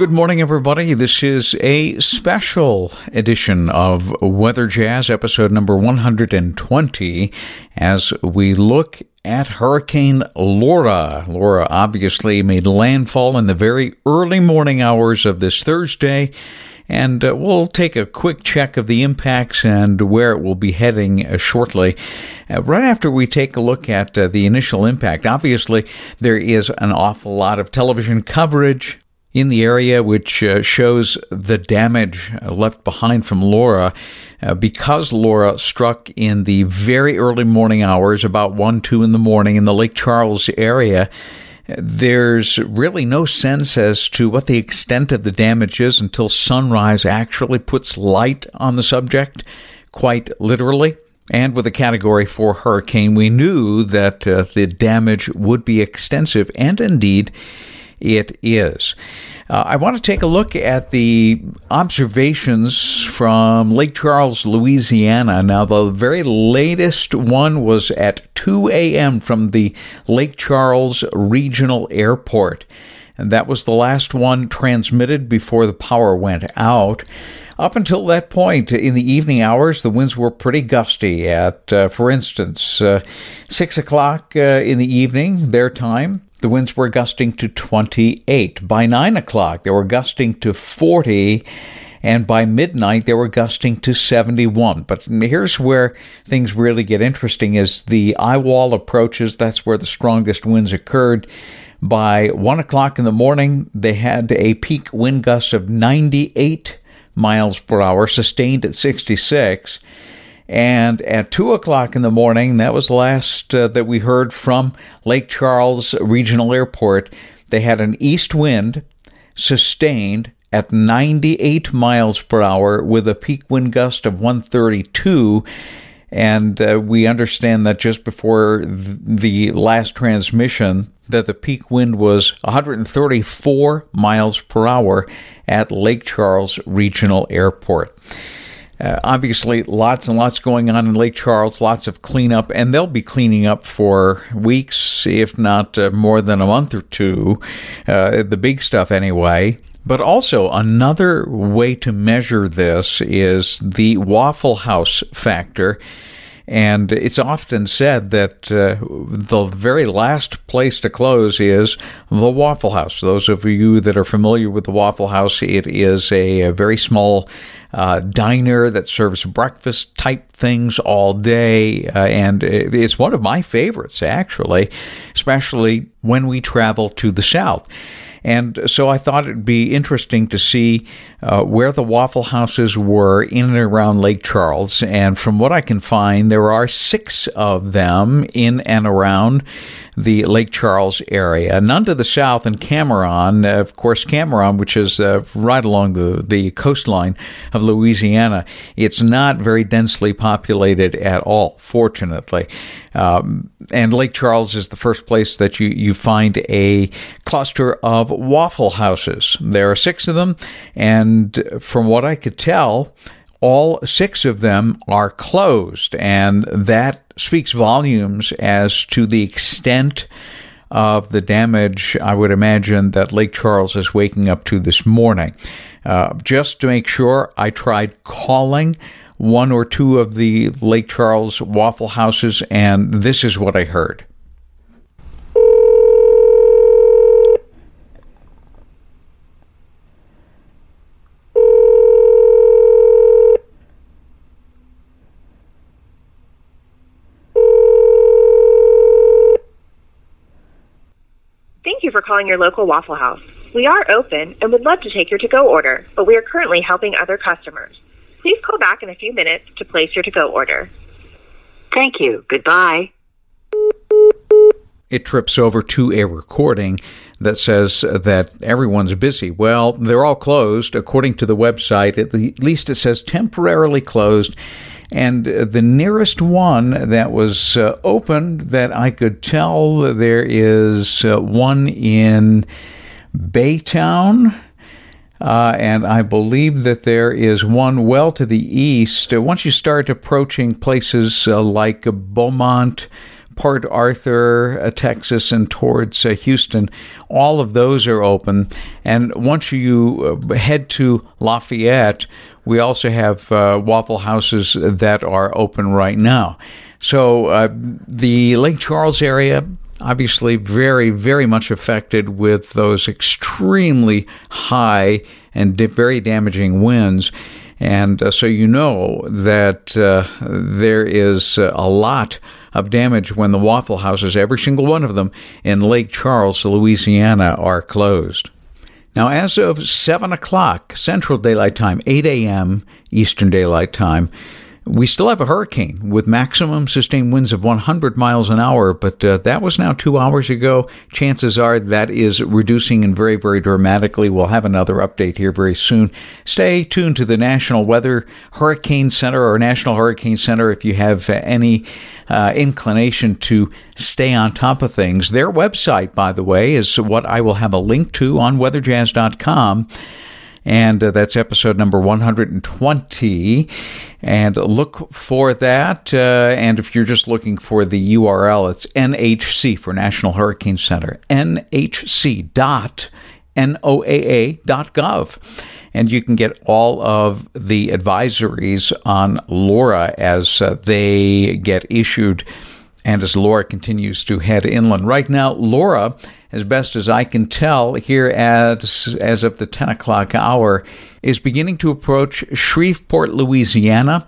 Good morning, everybody. This is a special edition of Weather Jazz, episode number 120, as we look at Hurricane Laura. Laura obviously made landfall in the very early morning hours of this Thursday. And uh, we'll take a quick check of the impacts and where it will be heading uh, shortly. Uh, right after we take a look at uh, the initial impact, obviously, there is an awful lot of television coverage in the area, which uh, shows the damage left behind from Laura. Uh, because Laura struck in the very early morning hours, about 1, 2 in the morning in the Lake Charles area, there's really no sense as to what the extent of the damage is until sunrise actually puts light on the subject, quite literally. And with a category 4 hurricane, we knew that uh, the damage would be extensive, and indeed, it is. Uh, I want to take a look at the observations from Lake Charles, Louisiana. Now, the very latest one was at 2 a.m. from the Lake Charles Regional Airport. And that was the last one transmitted before the power went out. Up until that point, in the evening hours, the winds were pretty gusty. At, uh, for instance, uh, 6 o'clock uh, in the evening, their time, the winds were gusting to 28. By 9 o'clock, they were gusting to 40. And by midnight, they were gusting to 71. But here's where things really get interesting as the eye wall approaches. That's where the strongest winds occurred. By 1 o'clock in the morning, they had a peak wind gust of 98 miles per hour, sustained at 66. And at 2 o'clock in the morning, that was the last uh, that we heard from Lake Charles Regional Airport, they had an east wind sustained at 98 miles per hour with a peak wind gust of 132. And uh, we understand that just before the last transmission, that the peak wind was 134 miles per hour at Lake Charles Regional Airport. Uh, obviously, lots and lots going on in Lake Charles, lots of cleanup, and they'll be cleaning up for weeks, if not uh, more than a month or two. Uh, the big stuff, anyway. But also, another way to measure this is the Waffle House factor. And it's often said that uh, the very last place to close is the Waffle House. Those of you that are familiar with the Waffle House, it is a, a very small uh, diner that serves breakfast type things all day. Uh, and it's one of my favorites, actually, especially when we travel to the South. And so I thought it'd be interesting to see uh, where the Waffle Houses were in and around Lake Charles. And from what I can find, there are six of them in and around the Lake Charles area. None to the south in Cameron. Uh, of course, Cameron, which is uh, right along the, the coastline of Louisiana, it's not very densely populated at all, fortunately. Um, and Lake Charles is the first place that you, you find a cluster of waffle houses. There are six of them, and from what I could tell, all six of them are closed, and that speaks volumes as to the extent of the damage I would imagine that Lake Charles is waking up to this morning. Uh, just to make sure, I tried calling one or two of the Lake Charles Waffle Houses, and this is what I heard. Thank you for calling your local Waffle House. We are open and would love to take your to-go order, but we are currently helping other customers. Please call back in a few minutes to place your to-go order. Thank you. Goodbye. It trips over to a recording that says that everyone's busy. Well, they're all closed. According to the website, at least it says temporarily closed and the nearest one that was uh, open that I could tell there is uh, one in Baytown. Uh, and I believe that there is one well to the east. Uh, once you start approaching places uh, like Beaumont, Port Arthur, uh, Texas, and towards uh, Houston. All of those are open. And once you uh, head to Lafayette, we also have uh, Waffle Houses that are open right now. So uh, the Lake Charles area, obviously very, very much affected with those extremely high and very damaging winds. And uh, so you know that uh, there is a lot of damage when the Waffle Houses, every single one of them in Lake Charles, Louisiana, are closed. Now, as of 7 o'clock Central Daylight Time, 8 a.m. Eastern Daylight Time, we still have a hurricane with maximum sustained winds of 100 miles an hour, but uh, that was now two hours ago. Chances are that is reducing and very, very dramatically. We'll have another update here very soon. Stay tuned to the National Weather Hurricane Center or National Hurricane Center if you have any uh, inclination to stay on top of things. Their website, by the way, is what I will have a link to on weatherjazz.com and uh, that's episode number 120. And look for that. Uh, and if you're just looking for the URL, it's NHC for National Hurricane Center, nhc.noaa.gov. And you can get all of the advisories on Laura as uh, they get issued and as Laura continues to head inland. Right now, Laura as best as I can tell here as, as of the 10 o'clock hour, is beginning to approach Shreveport, Louisiana.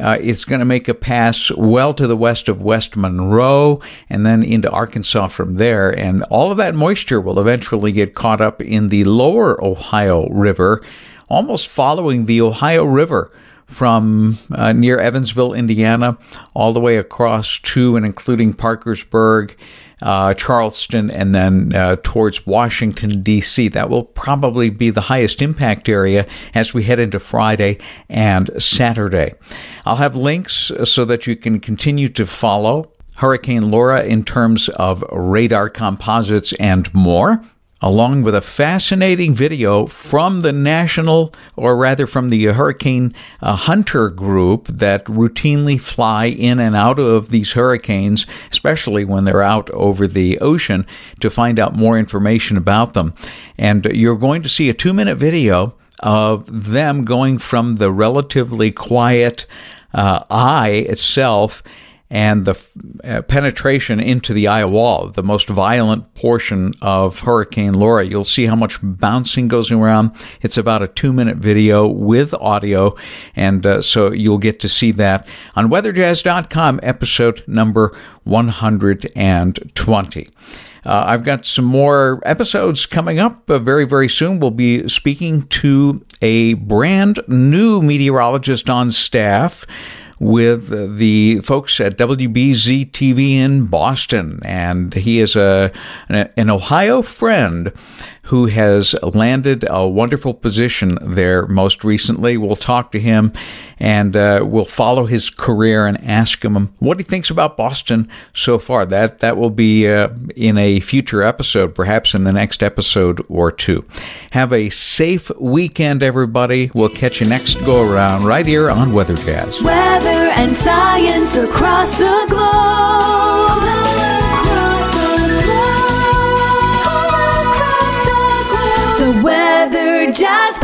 Uh, it's going to make a pass well to the west of West Monroe and then into Arkansas from there. And all of that moisture will eventually get caught up in the lower Ohio River, almost following the Ohio River from uh, near Evansville, Indiana, all the way across to and including Parkersburg uh, Charleston, and then uh, towards Washington, D.C. That will probably be the highest impact area as we head into Friday and Saturday. I'll have links so that you can continue to follow Hurricane Laura in terms of radar composites and more along with a fascinating video from the national, or rather from the Hurricane uh, Hunter group that routinely fly in and out of these hurricanes, especially when they're out over the ocean, to find out more information about them. And you're going to see a two minute video of them going from the relatively quiet uh, eye itself and the uh, penetration into the eye wall, the most violent portion of Hurricane Laura. You'll see how much bouncing goes around. It's about a two minute video with audio, and uh, so you'll get to see that on weatherjazz.com, episode number 120. Uh, I've got some more episodes coming up uh, very, very soon. We'll be speaking to a brand new meteorologist on staff with the folks at WBZ TV in Boston. And he is a, an Ohio friend who has landed a wonderful position there most recently. We'll talk to him and uh, we'll follow his career and ask him what he thinks about Boston so far. That that will be uh, in a future episode, perhaps in the next episode or two. Have a safe weekend, everybody. We'll catch you next go around right here on Weather Jazz. Weather and science across the globe. Podcast.